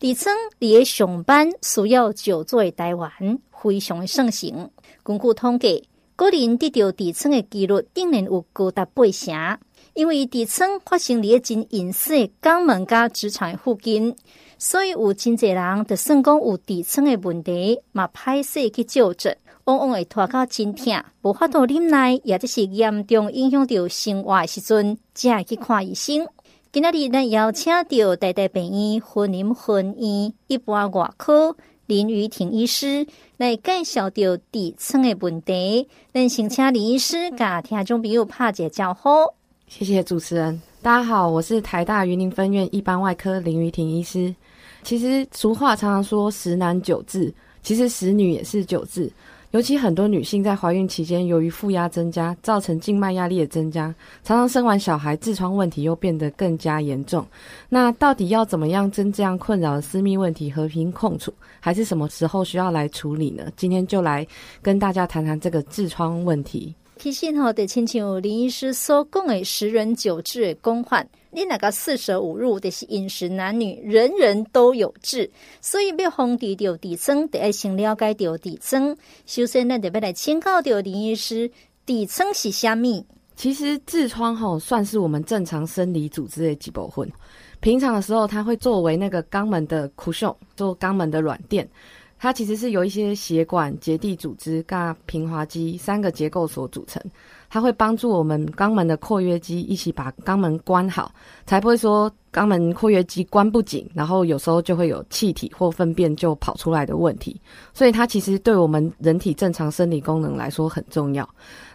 痔疮伫上班需要久坐的台湾非常的盛行。根据统计，个人得到痔疮的几率竟然有高达八成。因为痔疮发生伫真隐私的肛门加直肠附近，所以有真侪人就算讲有痔疮的问题，嘛歹势去就诊，往往会拖到真痛，无法度忍耐，也就是严重影响到生活的时阵，才会去看医生。今仔日咱邀请到台大病院云林分院一般外科林瑜婷医师来介绍到痔疮的问题。咱先请林医师甲听众朋友拍一个招呼。谢谢主持人，大家好，我是台大云林分院一般外科林瑜婷医师。其实俗话常常说“十男九痔”，其实十女也是九痔。尤其很多女性在怀孕期间，由于负压增加，造成静脉压力的增加，常常生完小孩，痔疮问题又变得更加严重。那到底要怎么样将这样困扰的私密问题和平共处，还是什么时候需要来处理呢？今天就来跟大家谈谈这个痔疮问题。提醒吼，得亲像林医师所讲的“十人九痔”的公患。你那个四舍五入的是饮食男女，人人都有痔，所以要防治掉痔疮，得要先了解掉痔疮。首先，呢，得要来请教掉林医师，痔疮是虾米？其实痔疮吼算是我们正常生理组织的一部分。平常的时候，它会作为那个肛门的 Cushon，做肛门的软垫。它其实是由一些血管、结缔组织、噶平滑肌三个结构所组成。它会帮助我们肛门的括约肌一起把肛门关好，才不会说肛门括约肌关不紧，然后有时候就会有气体或粪便就跑出来的问题。所以它其实对我们人体正常生理功能来说很重要。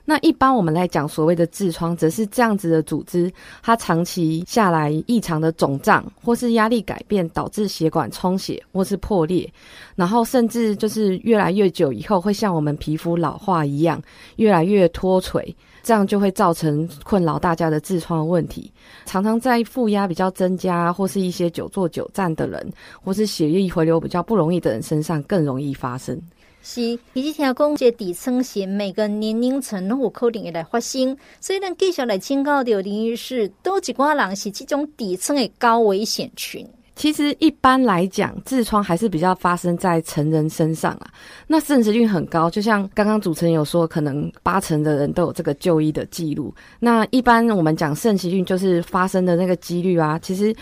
那一般我们来讲，所谓的痔疮，则是这样子的组织，它长期下来异常的肿胀，或是压力改变导致血管充血或是破裂，然后甚至就是越来越久以后，会像我们皮肤老化一样，越来越脱垂，这样就会造成困扰大家的痔疮问题。常常在负压比较增加，或是一些久坐久站的人，或是血液回流比较不容易的人身上更容易发生。是，以及听讲这底层是每个年龄层都有可能会来发生，所以咱继续来警告到林医师，多几挂人是这种底层的高危险群。其实一般来讲，痔疮还是比较发生在成人身上啊。那肾实率很高，就像刚刚主持人有说，可能八成的人都有这个就医的记录。那一般我们讲肾实率就是发生的那个几率啊，其实。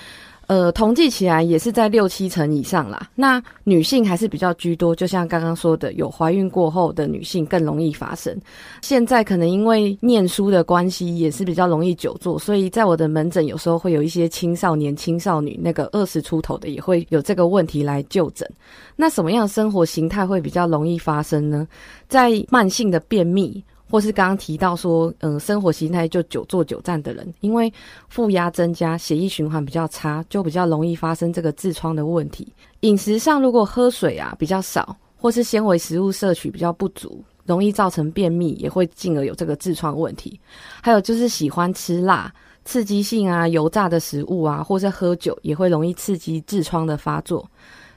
呃，统计起来也是在六七成以上啦。那女性还是比较居多，就像刚刚说的，有怀孕过后的女性更容易发生。现在可能因为念书的关系，也是比较容易久坐，所以在我的门诊有时候会有一些青少年、青少女，那个二十出头的也会有这个问题来就诊。那什么样的生活形态会比较容易发生呢？在慢性的便秘。或是刚刚提到说，嗯，生活形态就久坐久站的人，因为负压增加，血液循环比较差，就比较容易发生这个痔疮的问题。饮食上，如果喝水啊比较少，或是纤维食物摄取比较不足，容易造成便秘，也会进而有这个痔疮问题。还有就是喜欢吃辣、刺激性啊、油炸的食物啊，或是喝酒，也会容易刺激痔疮的发作。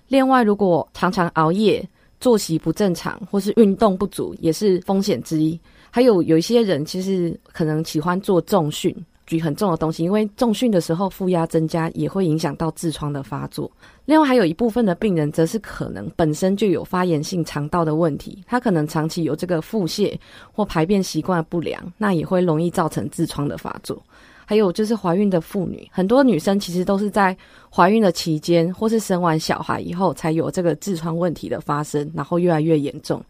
另外，如果常常熬夜、作息不正常，或是运动不足，也是风险之一。还有有一些人其实可能喜欢做重训，举很重的东西，因为重训的时候负压增加，也会影响到痔疮的发作。另外还有一部分的病人，则是可能本身就有发炎性肠道的问题，他可能长期有这个腹泻或排便习惯不良，那也会容易造成痔疮的发作。还有就是怀孕的妇女，很多女生其实都是在怀孕的期间，或是生完小孩以后，才有这个痔疮问题的发生，然后越来越严重。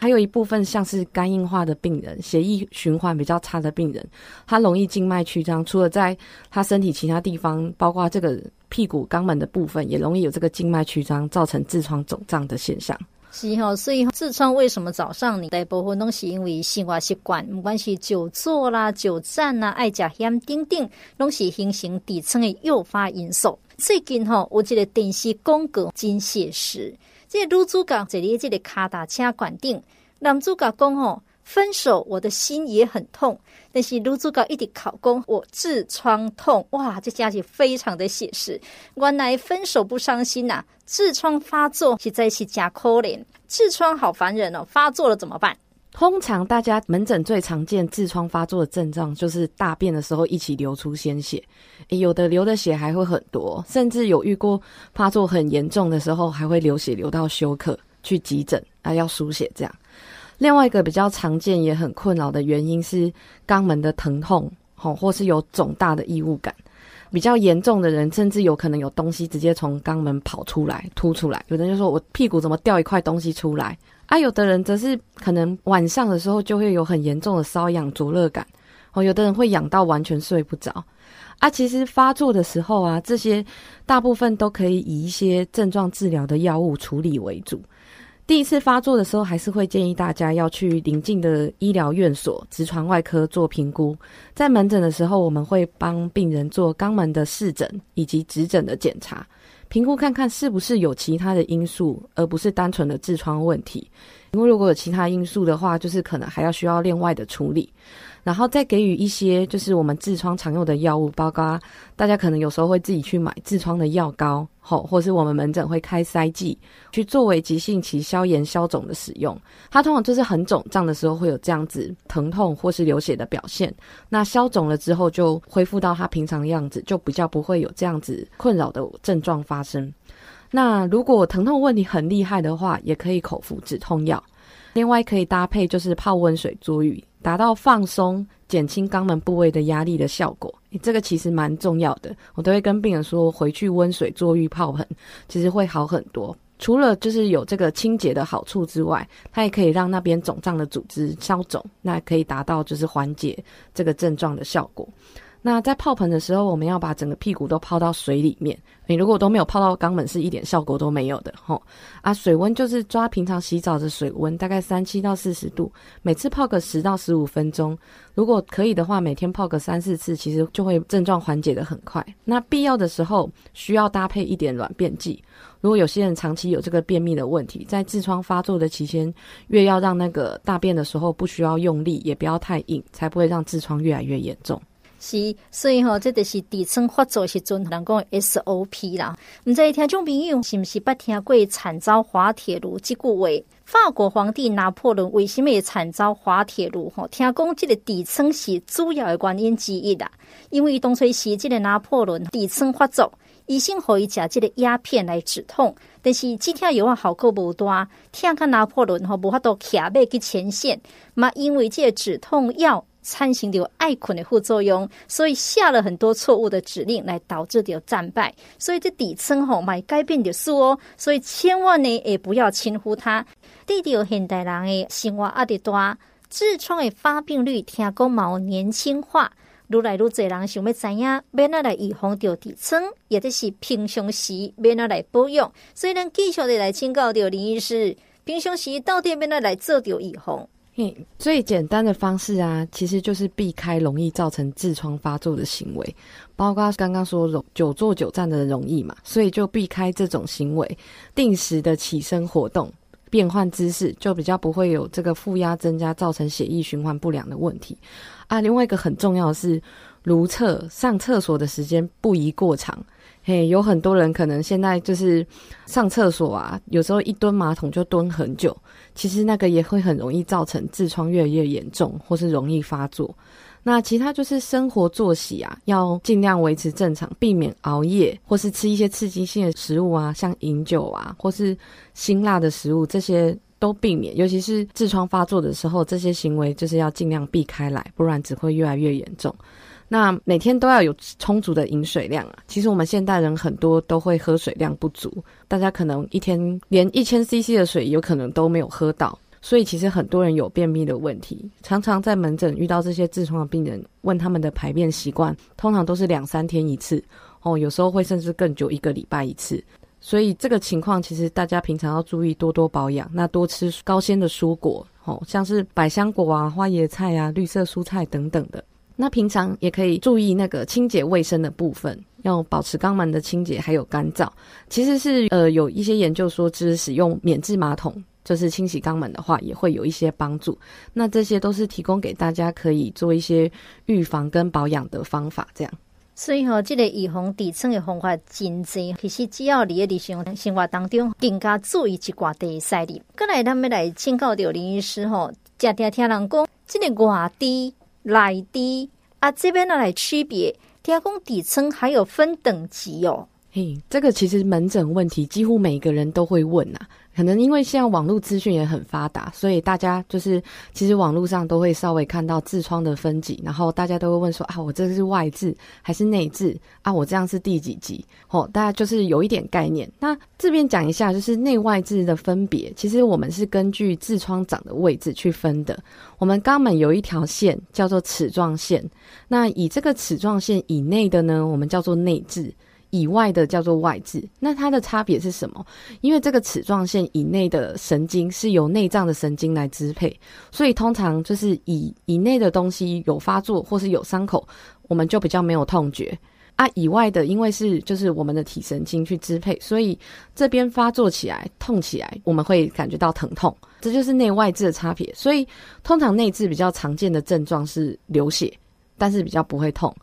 还有一部分像是肝硬化的病人，血液循环比较差的病人，他容易静脉曲张，除了在他身体其他地方，包括这个屁股肛门的部分，也容易有这个静脉曲张，造成痔疮肿胀的现象。是哦，所以痔疮为什么早上你大部分拢是因为生活习惯，不管是久坐啦、久站啦、爱食咸丁丁，拢是形成痔疮的诱发因素。最近哦，有一个电视广告真写实，这个女主角坐在这个卡达车管顶，男主角讲吼。分手，我的心也很痛。但是女主角一直考公，我痔疮痛。哇，这家伙非常的写实。原来分手不伤心呐、啊，痔疮发作是在是假可怜。痔疮好烦人哦，发作了怎么办？通常大家门诊最常见痔疮发作的症状就是大便的时候一起流出鲜血，有的流的血还会很多，甚至有遇过发作很严重的时候还会流血流到休克去急诊啊，要输血这样。另外一个比较常见也很困扰的原因是肛门的疼痛，吼，或是有肿大的异物感。比较严重的人，甚至有可能有东西直接从肛门跑出来、凸出来。有的人就说：“我屁股怎么掉一块东西出来？”啊，有的人则是可能晚上的时候就会有很严重的瘙痒、灼热感。哦，有的人会痒到完全睡不着。啊，其实发作的时候啊，这些大部分都可以以一些症状治疗的药物处理为主。第一次发作的时候，还是会建议大家要去邻近的医疗院所直肠外科做评估。在门诊的时候，我们会帮病人做肛门的视诊以及指诊的检查，评估看看是不是有其他的因素，而不是单纯的痔疮问题。因为如果有其他因素的话，就是可能还要需要另外的处理。然后再给予一些就是我们痔疮常用的药物，包括大家可能有时候会自己去买痔疮的药膏，吼，或是我们门诊会开塞剂，去作为急性期消炎消肿的使用。它通常就是很肿胀的时候会有这样子疼痛或是流血的表现，那消肿了之后就恢复到它平常的样子，就比较不会有这样子困扰的症状发生。那如果疼痛问题很厉害的话，也可以口服止痛药，另外可以搭配就是泡温水足浴。达到放松、减轻肛门部位的压力的效果，这个其实蛮重要的。我都会跟病人说，回去温水坐浴泡盆，其实会好很多。除了就是有这个清洁的好处之外，它也可以让那边肿胀的组织消肿，那可以达到就是缓解这个症状的效果。那在泡盆的时候，我们要把整个屁股都泡到水里面。你如果都没有泡到肛门，是一点效果都没有的吼。啊，水温就是抓平常洗澡的水温，大概三七到四十度，每次泡个十到十五分钟。如果可以的话，每天泡个三四次，其实就会症状缓解得很快。那必要的时候需要搭配一点软便剂。如果有些人长期有这个便秘的问题，在痔疮发作的期间，越要让那个大便的时候不需要用力，也不要太硬，才不会让痔疮越来越严重。是，所以吼，这就是痔疮发作时阵人讲 SOP 啦。唔知听众朋友是不是捌听过惨遭滑铁卢这句话？法国皇帝拿破仑为什么会惨遭滑铁卢？吼，听讲这个痔疮是主要的原因之一啦。因为当初时这个拿破仑痔疮发作，医生可以食这个鸦片来止痛，但是止痛药啊效果无大，听讲拿破仑吼无法度骑马去前线，嘛因为这个止痛药。产生了爱困的副作用，所以下了很多错误的指令，来导致的战败。所以这痔疮吼买改变的书哦，所以千万呢也不要轻忽它。对着现代人的生活压力大，痔疮的发病率听讲毛年轻化，愈来愈侪人想要知影要哪来预防着痔疮，也就是平常时要哪来保养。所以咱继续的来请教着林医师，平常时到底要哪来做着预防？最简单的方式啊，其实就是避开容易造成痔疮发作的行为，包括刚刚说容久坐久站的容易嘛，所以就避开这种行为，定时的起身活动，变换姿势，就比较不会有这个负压增加造成血液循环不良的问题啊。另外一个很重要的是，如厕上厕所的时间不宜过长。嘿，有很多人可能现在就是上厕所啊，有时候一蹲马桶就蹲很久，其实那个也会很容易造成痔疮越来越严重，或是容易发作。那其他就是生活作息啊，要尽量维持正常，避免熬夜，或是吃一些刺激性的食物啊，像饮酒啊，或是辛辣的食物，这些都避免。尤其是痔疮发作的时候，这些行为就是要尽量避开来，不然只会越来越严重。那每天都要有充足的饮水量啊！其实我们现代人很多都会喝水量不足，大家可能一天连一千 CC 的水有可能都没有喝到，所以其实很多人有便秘的问题。常常在门诊遇到这些痔疮的病人，问他们的排便习惯，通常都是两三天一次哦，有时候会甚至更久，一个礼拜一次。所以这个情况其实大家平常要注意多多保养，那多吃高纤的蔬果哦，像是百香果啊、花椰菜啊、绿色蔬菜等等的。那平常也可以注意那个清洁卫生的部分，要保持肛门的清洁还有干燥。其实是呃有一些研究说，就是使用免治马桶，就是清洗肛门的话，也会有一些帮助。那这些都是提供给大家可以做一些预防跟保养的方法，这样。所以吼，这个预防痔疮的方法真多，其实只要你的日常生活当中更加注意一寡的赛例。过来，他们来请教到林医师吼。常常听人讲，这个外地、内痔啊，这边呢来区别，听讲底层还有分等级哦。嘿，这个其实门诊问题几乎每个人都会问呐、啊。可能因为现在网络资讯也很发达，所以大家就是其实网络上都会稍微看到痔疮的分级，然后大家都会问说啊，我这是外痔还是内痔啊？我这样是第几级？哦，大家就是有一点概念。那这边讲一下，就是内外痔的分别，其实我们是根据痔疮长的位置去分的。我们肛门有一条线叫做齿状线，那以这个齿状线以内的呢，我们叫做内痔。以外的叫做外痔，那它的差别是什么？因为这个齿状线以内的神经是由内脏的神经来支配，所以通常就是以以内的东西有发作或是有伤口，我们就比较没有痛觉啊。以外的，因为是就是我们的体神经去支配，所以这边发作起来痛起来，我们会感觉到疼痛，这就是内外痔的差别。所以通常内痔比较常见的症状是流血，但是比较不会痛。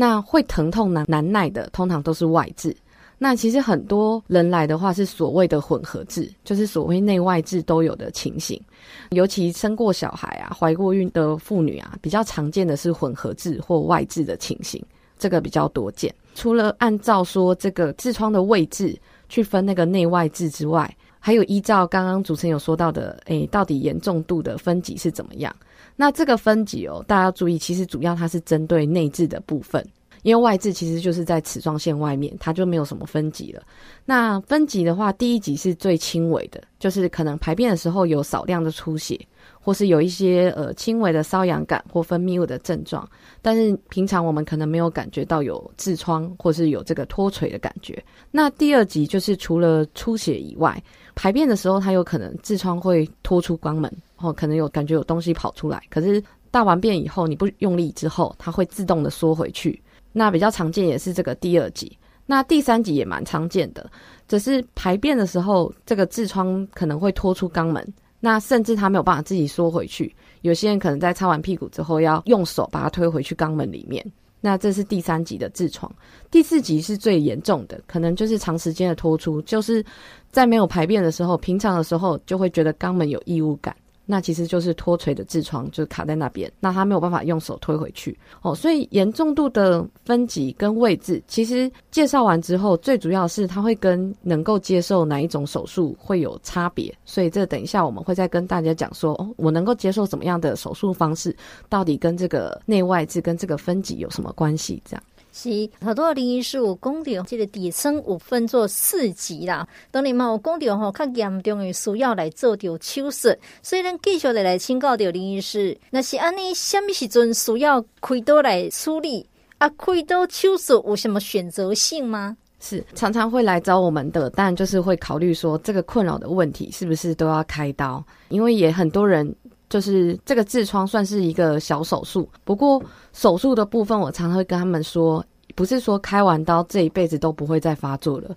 那会疼痛难难耐的，通常都是外痔。那其实很多人来的话，是所谓的混合痔，就是所谓内外痔都有的情形。尤其生过小孩啊、怀过孕的妇女啊，比较常见的是混合痔或外痔的情形，这个比较多见。除了按照说这个痔疮的位置去分那个内外痔之外，还有依照刚刚主持人有说到的，诶，到底严重度的分级是怎么样？那这个分级哦，大家要注意，其实主要它是针对内痔的部分，因为外痔其实就是在齿状线外面，它就没有什么分级了。那分级的话，第一级是最轻微的，就是可能排便的时候有少量的出血，或是有一些呃轻微的瘙痒感或分泌物的症状，但是平常我们可能没有感觉到有痔疮或是有这个脱垂的感觉。那第二级就是除了出血以外，排便的时候它有可能痔疮会脱出肛门。哦，可能有感觉有东西跑出来，可是大完便以后你不用力之后，它会自动的缩回去。那比较常见也是这个第二级，那第三级也蛮常见的，只是排便的时候这个痔疮可能会拖出肛门，那甚至它没有办法自己缩回去。有些人可能在擦完屁股之后要用手把它推回去肛门里面，那这是第三级的痔疮。第四级是最严重的，可能就是长时间的拖出，就是在没有排便的时候，平常的时候就会觉得肛门有异物感。那其实就是脱垂的痔疮，就是卡在那边，那他没有办法用手推回去哦。所以严重度的分级跟位置，其实介绍完之后，最主要是它会跟能够接受哪一种手术会有差别。所以这等一下我们会再跟大家讲说，哦，我能够接受怎么样的手术方式，到底跟这个内外痔跟这个分级有什么关系？这样。是好多林医师有讲到，这个底层有分做四级啦。当然嘛，有讲到吼，较严重的需要来做掉手术。所以咱继续的来请教到林医师，那是安尼，什么时阵需要开刀来处理？啊，开刀手术有什么选择性吗？是常常会来找我们的，但就是会考虑说，这个困扰的问题是不是都要开刀？因为也很多人就是这个痔疮算是一个小手术，不过手术的部分，我常常会跟他们说。不是说开完刀这一辈子都不会再发作了，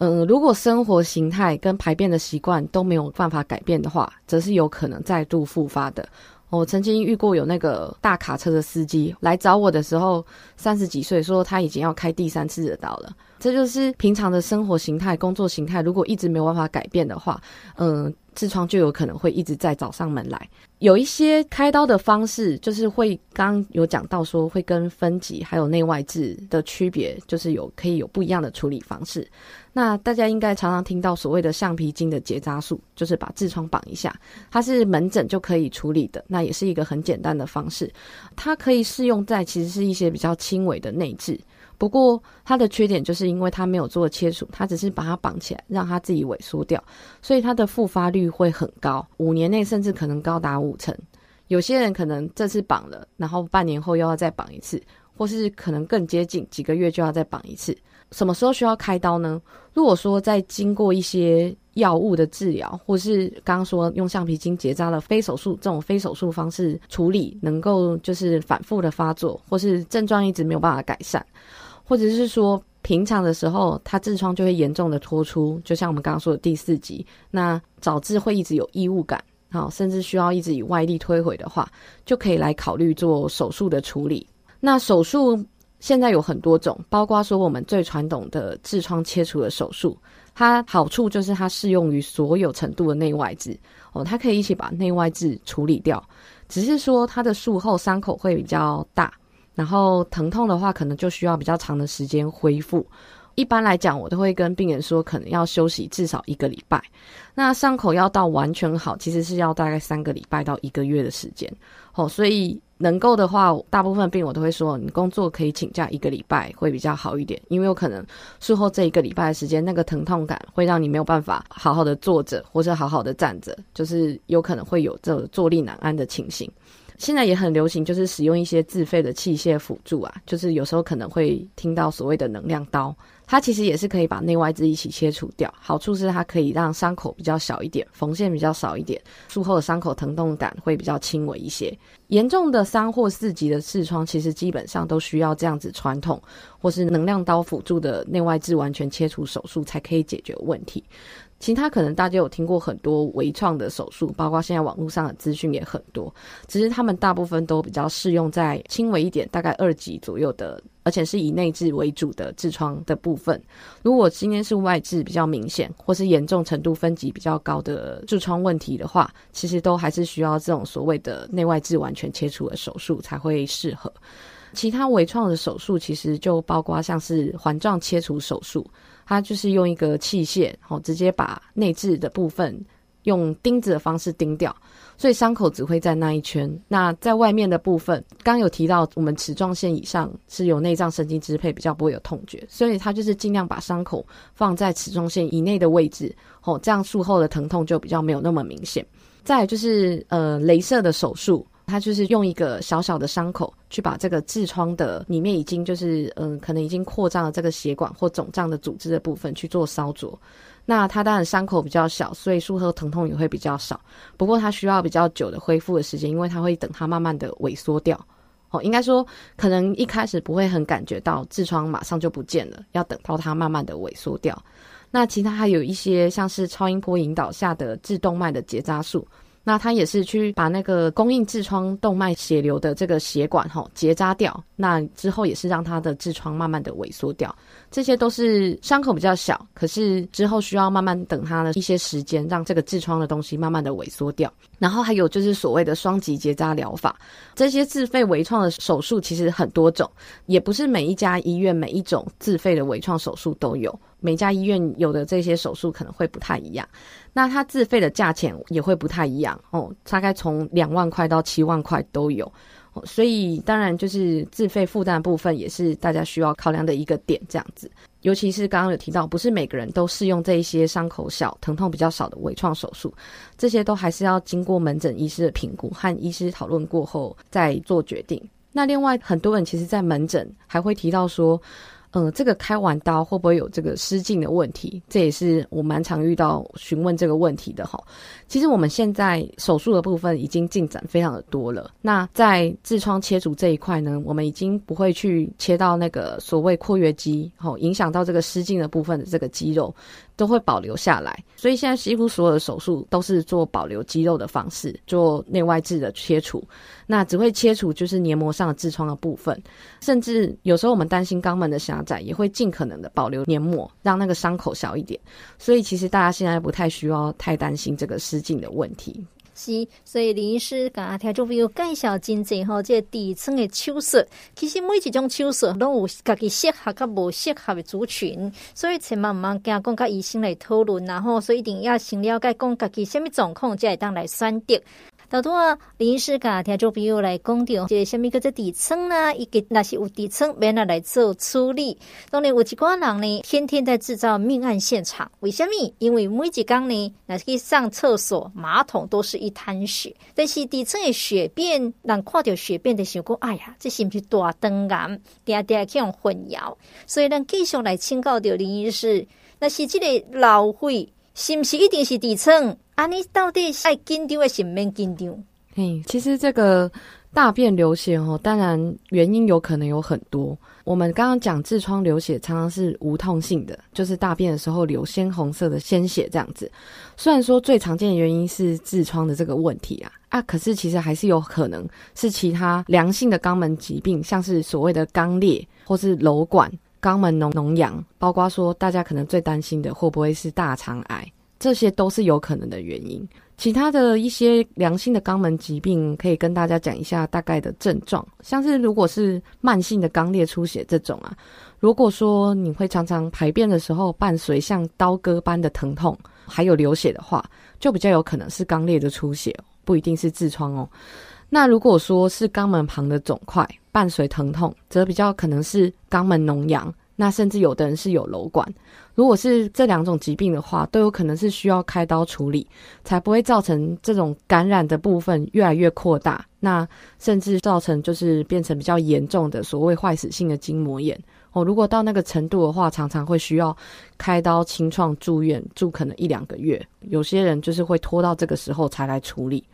嗯，如果生活形态跟排便的习惯都没有办法改变的话，则是有可能再度复发的。我曾经遇过有那个大卡车的司机来找我的时候，三十几岁，说他已经要开第三次的刀了。这就是平常的生活形态、工作形态，如果一直没有办法改变的话，嗯。痔疮就有可能会一直在找上门来。有一些开刀的方式，就是会刚有讲到说会跟分级还有内外痔的区别，就是有可以有不一样的处理方式。那大家应该常常听到所谓的橡皮筋的结扎术，就是把痔疮绑一下，它是门诊就可以处理的，那也是一个很简单的方式。它可以适用在其实是一些比较轻微的内痔。不过它的缺点就是因为它没有做切除，它只是把它绑起来，让它自己萎缩掉，所以它的复发率会很高，五年内甚至可能高达五成。有些人可能这次绑了，然后半年后又要再绑一次，或是可能更接近几个月就要再绑一次。什么时候需要开刀呢？如果说在经过一些药物的治疗，或是刚刚说用橡皮筋结扎的非手术这种非手术方式处理，能够就是反复的发作，或是症状一直没有办法改善。或者是说，平常的时候，它痔疮就会严重的脱出，就像我们刚刚说的第四级，那导致会一直有异物感，好，甚至需要一直以外力推回的话，就可以来考虑做手术的处理。那手术现在有很多种，包括说我们最传统的痔疮切除的手术，它好处就是它适用于所有程度的内外痔哦，它可以一起把内外痔处理掉，只是说它的术后伤口会比较大，然后疼痛的话可能就需要比较长的时间恢复。一般来讲，我都会跟病人说，可能要休息至少一个礼拜。那伤口要到完全好，其实是要大概三个礼拜到一个月的时间。哦，所以能够的话，大部分病我都会说，你工作可以请假一个礼拜会比较好一点，因为有可能术后这一个礼拜的时间，那个疼痛感会让你没有办法好好的坐着或者好好的站着，就是有可能会有这坐立难安的情形。现在也很流行，就是使用一些自费的器械辅助啊，就是有时候可能会听到所谓的能量刀。它其实也是可以把内外痔一起切除掉，好处是它可以让伤口比较小一点，缝线比较少一点，术后的伤口疼痛感会比较轻微一些。严重的三或四级的痔疮，其实基本上都需要这样子传统或是能量刀辅助的内外痔完全切除手术才可以解决问题。其他可能大家有听过很多微创的手术，包括现在网络上的资讯也很多，只是他们大部分都比较适用在轻微一点，大概二级左右的，而且是以内痔为主的痔疮的部分。如果今天是外痔比较明显，或是严重程度分级比较高的痔疮问题的话，其实都还是需要这种所谓的内外痔完全切除的手术才会适合。其他微创的手术其实就包括像是环状切除手术。它就是用一个器械，哦，直接把内置的部分用钉子的方式钉掉，所以伤口只会在那一圈。那在外面的部分，刚有提到，我们齿状线以上是由内脏神经支配，比较不会有痛觉，所以它就是尽量把伤口放在齿状线以内的位置，哦，这样术后的疼痛就比较没有那么明显。再就是呃，雷射的手术。它就是用一个小小的伤口去把这个痔疮的里面已经就是嗯、可能已经扩张了这个血管或肿胀的组织的部分去做烧灼。那它当然伤口比较小，所以术后疼痛也会比较少。不过它需要比较久的恢复的时间，因为它会等它慢慢的萎缩掉。哦，应该说可能一开始不会很感觉到痔疮马上就不见了，要等到它慢慢的萎缩掉。那其他还有一些像是超音波引导下的致动脉的结扎术。那他也是去把那个供应痔疮动脉血流的这个血管哈结扎掉，那之后也是让他的痔疮慢慢的萎缩掉。这些都是伤口比较小，可是之后需要慢慢等它的一些时间，让这个痔疮的东西慢慢的萎缩掉。然后还有就是所谓的双极结扎疗法，这些自费微创的手术其实很多种，也不是每一家医院每一种自费的微创手术都有。每家医院有的这些手术可能会不太一样，那它自费的价钱也会不太一样哦，大概从两万块到七万块都有，所以当然就是自费负担部分也是大家需要考量的一个点，这样子。尤其是刚刚有提到，不是每个人都适用这一些伤口小、疼痛比较少的微创手术，这些都还是要经过门诊医师的评估和医师讨论过后再做决定。那另外很多人其实，在门诊还会提到说。嗯，这个开完刀会不会有这个失禁的问题？这也是我蛮常遇到询问这个问题的哈。其实我们现在手术的部分已经进展非常的多了。那在痔疮切除这一块呢，我们已经不会去切到那个所谓括约肌，吼，影响到这个失禁的部分的这个肌肉。都会保留下来，所以现在几乎所有的手术都是做保留肌肉的方式，做内外痔的切除。那只会切除就是黏膜上的痔疮的部分，甚至有时候我们担心肛门的狭窄，也会尽可能的保留黏膜，让那个伤口小一点。所以其实大家现在不太需要太担心这个失禁的问题。是，所以李医师甲听众朋友介绍真济吼，这底层的手术，其实每一种手术拢有家己适合甲无适合的族群，所以千万毋通惊讲甲医生来讨论，然后所以一定要先了解讲家己什么状况，才会当来选择。头拄啊，林医师甲听众朋友来讲到，即个什么叫做底层呢？伊个若是有底层，免来来做处理。当然有一寡人呢，天天在制造命案现场。为什么？因为每一工呢，若是去上厕所，马桶都是一滩血。但是底层的血便，人看到血便的想讲，哎呀，这是不是大肠癌？定定去用混淆。所以咱继续来请教到林医师，那是这个老肺，是不是一定是底层？啊，你到底爱紧张还是免紧张？嘿，其实这个大便流血哦，当然原因有可能有很多。我们刚刚讲痔疮流血常常是无痛性的，就是大便的时候流鲜红色的鲜血这样子。虽然说最常见的原因是痔疮的这个问题啊，啊，可是其实还是有可能是其他良性的肛门疾病，像是所谓的肛裂或是瘘管。肛门脓脓疡，包括说大家可能最担心的会不会是大肠癌，这些都是有可能的原因。其他的一些良性的肛门疾病，可以跟大家讲一下大概的症状，像是如果是慢性的肛裂出血这种啊，如果说你会常常排便的时候伴随像刀割般的疼痛，还有流血的话，就比较有可能是肛裂的出血，不一定是痔疮哦。那如果说是肛门旁的肿块伴随疼痛，则比较可能是肛门脓疡。那甚至有的人是有瘘管，如果是这两种疾病的话，都有可能是需要开刀处理，才不会造成这种感染的部分越来越扩大，那甚至造成就是变成比较严重的所谓坏死性的筋膜炎哦。如果到那个程度的话，常常会需要开刀清创住院住可能一两个月，有些人就是会拖到这个时候才来处理。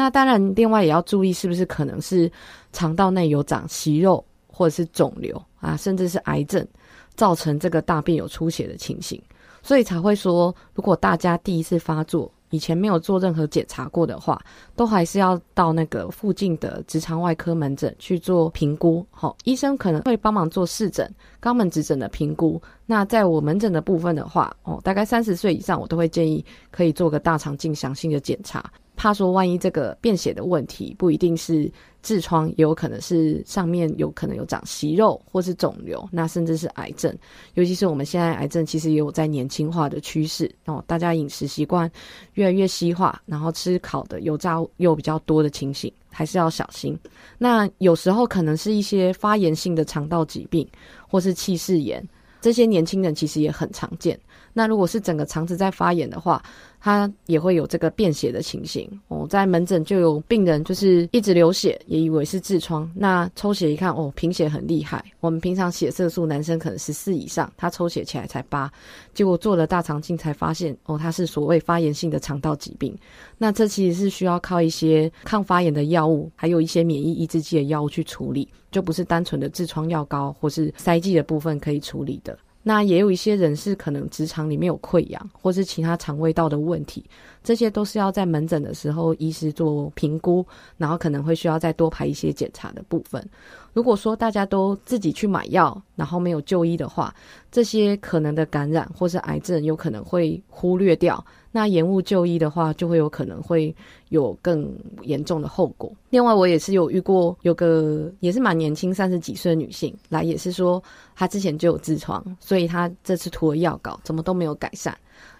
那当然，另外也要注意是不是可能是肠道内有长息肉。或者是肿瘤啊，甚至是癌症，造成这个大便有出血的情形，所以才会说，如果大家第一次发作，以前没有做任何检查过的话，都还是要到那个附近的直肠外科门诊去做评估。好，医生可能会帮忙做视诊、肛门指诊的评估。那在我门诊的部分的话，哦，大概三十岁以上，我都会建议可以做个大肠镜详细的检查。怕说万一这个便血的问题不一定是痔疮，也有可能是上面有可能有长息肉或是肿瘤，那甚至是癌症。尤其是我们现在癌症其实也有在年轻化的趋势哦，大家饮食习惯越来越西化，然后吃烤的油炸又比较多的情形，还是要小心。那有时候可能是一些发炎性的肠道疾病或是气室炎，这些年轻人其实也很常见。那如果是整个肠子在发炎的话，他也会有这个便血的情形哦，在门诊就有病人就是一直流血，也以为是痔疮。那抽血一看，哦，贫血很厉害。我们平常血色素男生可能十四以上，他抽血起来才八，结果做了大肠镜才发现，哦，他是所谓发炎性的肠道疾病。那这其实是需要靠一些抗发炎的药物，还有一些免疫抑制剂的药物去处理，就不是单纯的痔疮药膏或是塞剂的部分可以处理的。那也有一些人是可能直肠里面有溃疡，或是其他肠胃道的问题，这些都是要在门诊的时候医师做评估，然后可能会需要再多排一些检查的部分。如果说大家都自己去买药，然后没有就医的话，这些可能的感染或是癌症有可能会忽略掉。那延误就医的话，就会有可能会有更严重的后果。另外，我也是有遇过，有个也是蛮年轻，三十几岁的女性来，也是说她之前就有痔疮，所以她这次涂了药膏，怎么都没有改善。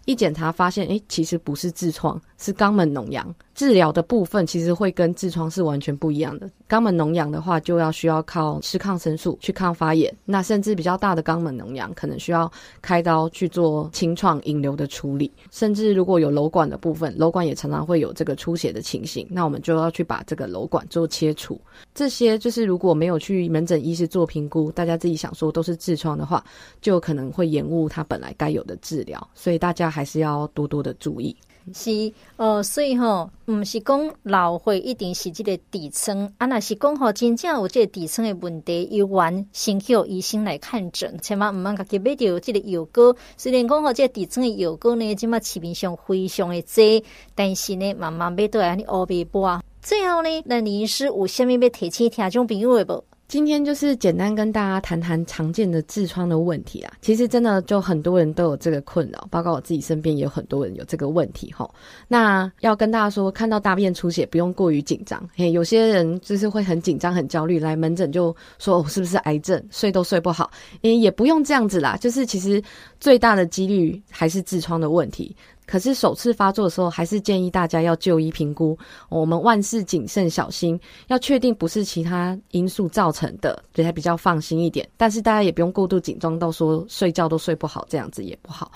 一检查发现，诶，其实不是痔疮，是肛门脓疡。治疗的部分其实会跟痔疮是完全不一样的。肛门脓疡的话，就要需要靠吃抗生素去抗发炎。那甚至比较大的肛门脓疡，可能需要开刀去做清创引流的处理。甚至如果有瘘管的部分，瘘管也常常会有这个出血的情形，那我们就要去把这个瘘管做切除。这些就是如果没有去门诊医师做评估，大家自己想说都是痔疮的话，就可能会延误它本来该有的治疗。所以大大家还是要多多的注意。是呃，所以吼，毋是讲老会一定是这个底层，啊，若是讲吼，真正有这个底层的问题，由原先去医生来看诊，千万毋茫家己买着这个药膏。虽然讲吼，这个底层的药膏呢，即马市面上非常的多，但是呢，慢慢买倒来安尼乌白拨。最后呢，那林医师有虾米要提醒听众朋友的无？今天就是简单跟大家谈谈常见的痔疮的问题啊，其实真的就很多人都有这个困扰，包括我自己身边也有很多人有这个问题齁。那要跟大家说，看到大便出血不用过于紧张，嘿，有些人就是会很紧张、很焦虑，来门诊就说我是不是癌症，睡都睡不好，诶，也不用这样子啦，就是其实最大的几率还是痔疮的问题。可是首次发作的时候，还是建议大家要就医评估。我们万事谨慎小心，要确定不是其他因素造成的，所以才比较放心一点。但是大家也不用过度紧张到说睡觉都睡不好，这样子也不好。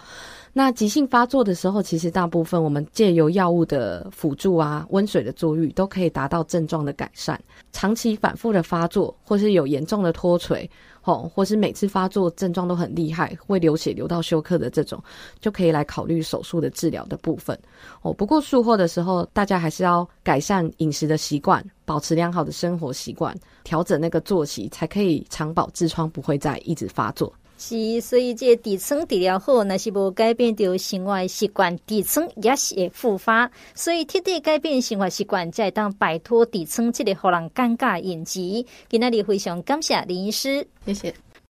那急性发作的时候，其实大部分我们借由药物的辅助啊，温水的坐浴都可以达到症状的改善。长期反复的发作，或是有严重的脱垂。哦，或是每次发作症状都很厉害，会流血流到休克的这种，就可以来考虑手术的治疗的部分。哦，不过术后的时候，大家还是要改善饮食的习惯，保持良好的生活习惯，调整那个作息，才可以长保痔疮不会再一直发作。是，所以这底层治疗好，那是无改变掉生活习惯，底层也是会复发。所以彻底改变生活习惯，才会当摆脱底层这个让人尴尬的印记。今天非常感谢林医师，谢谢。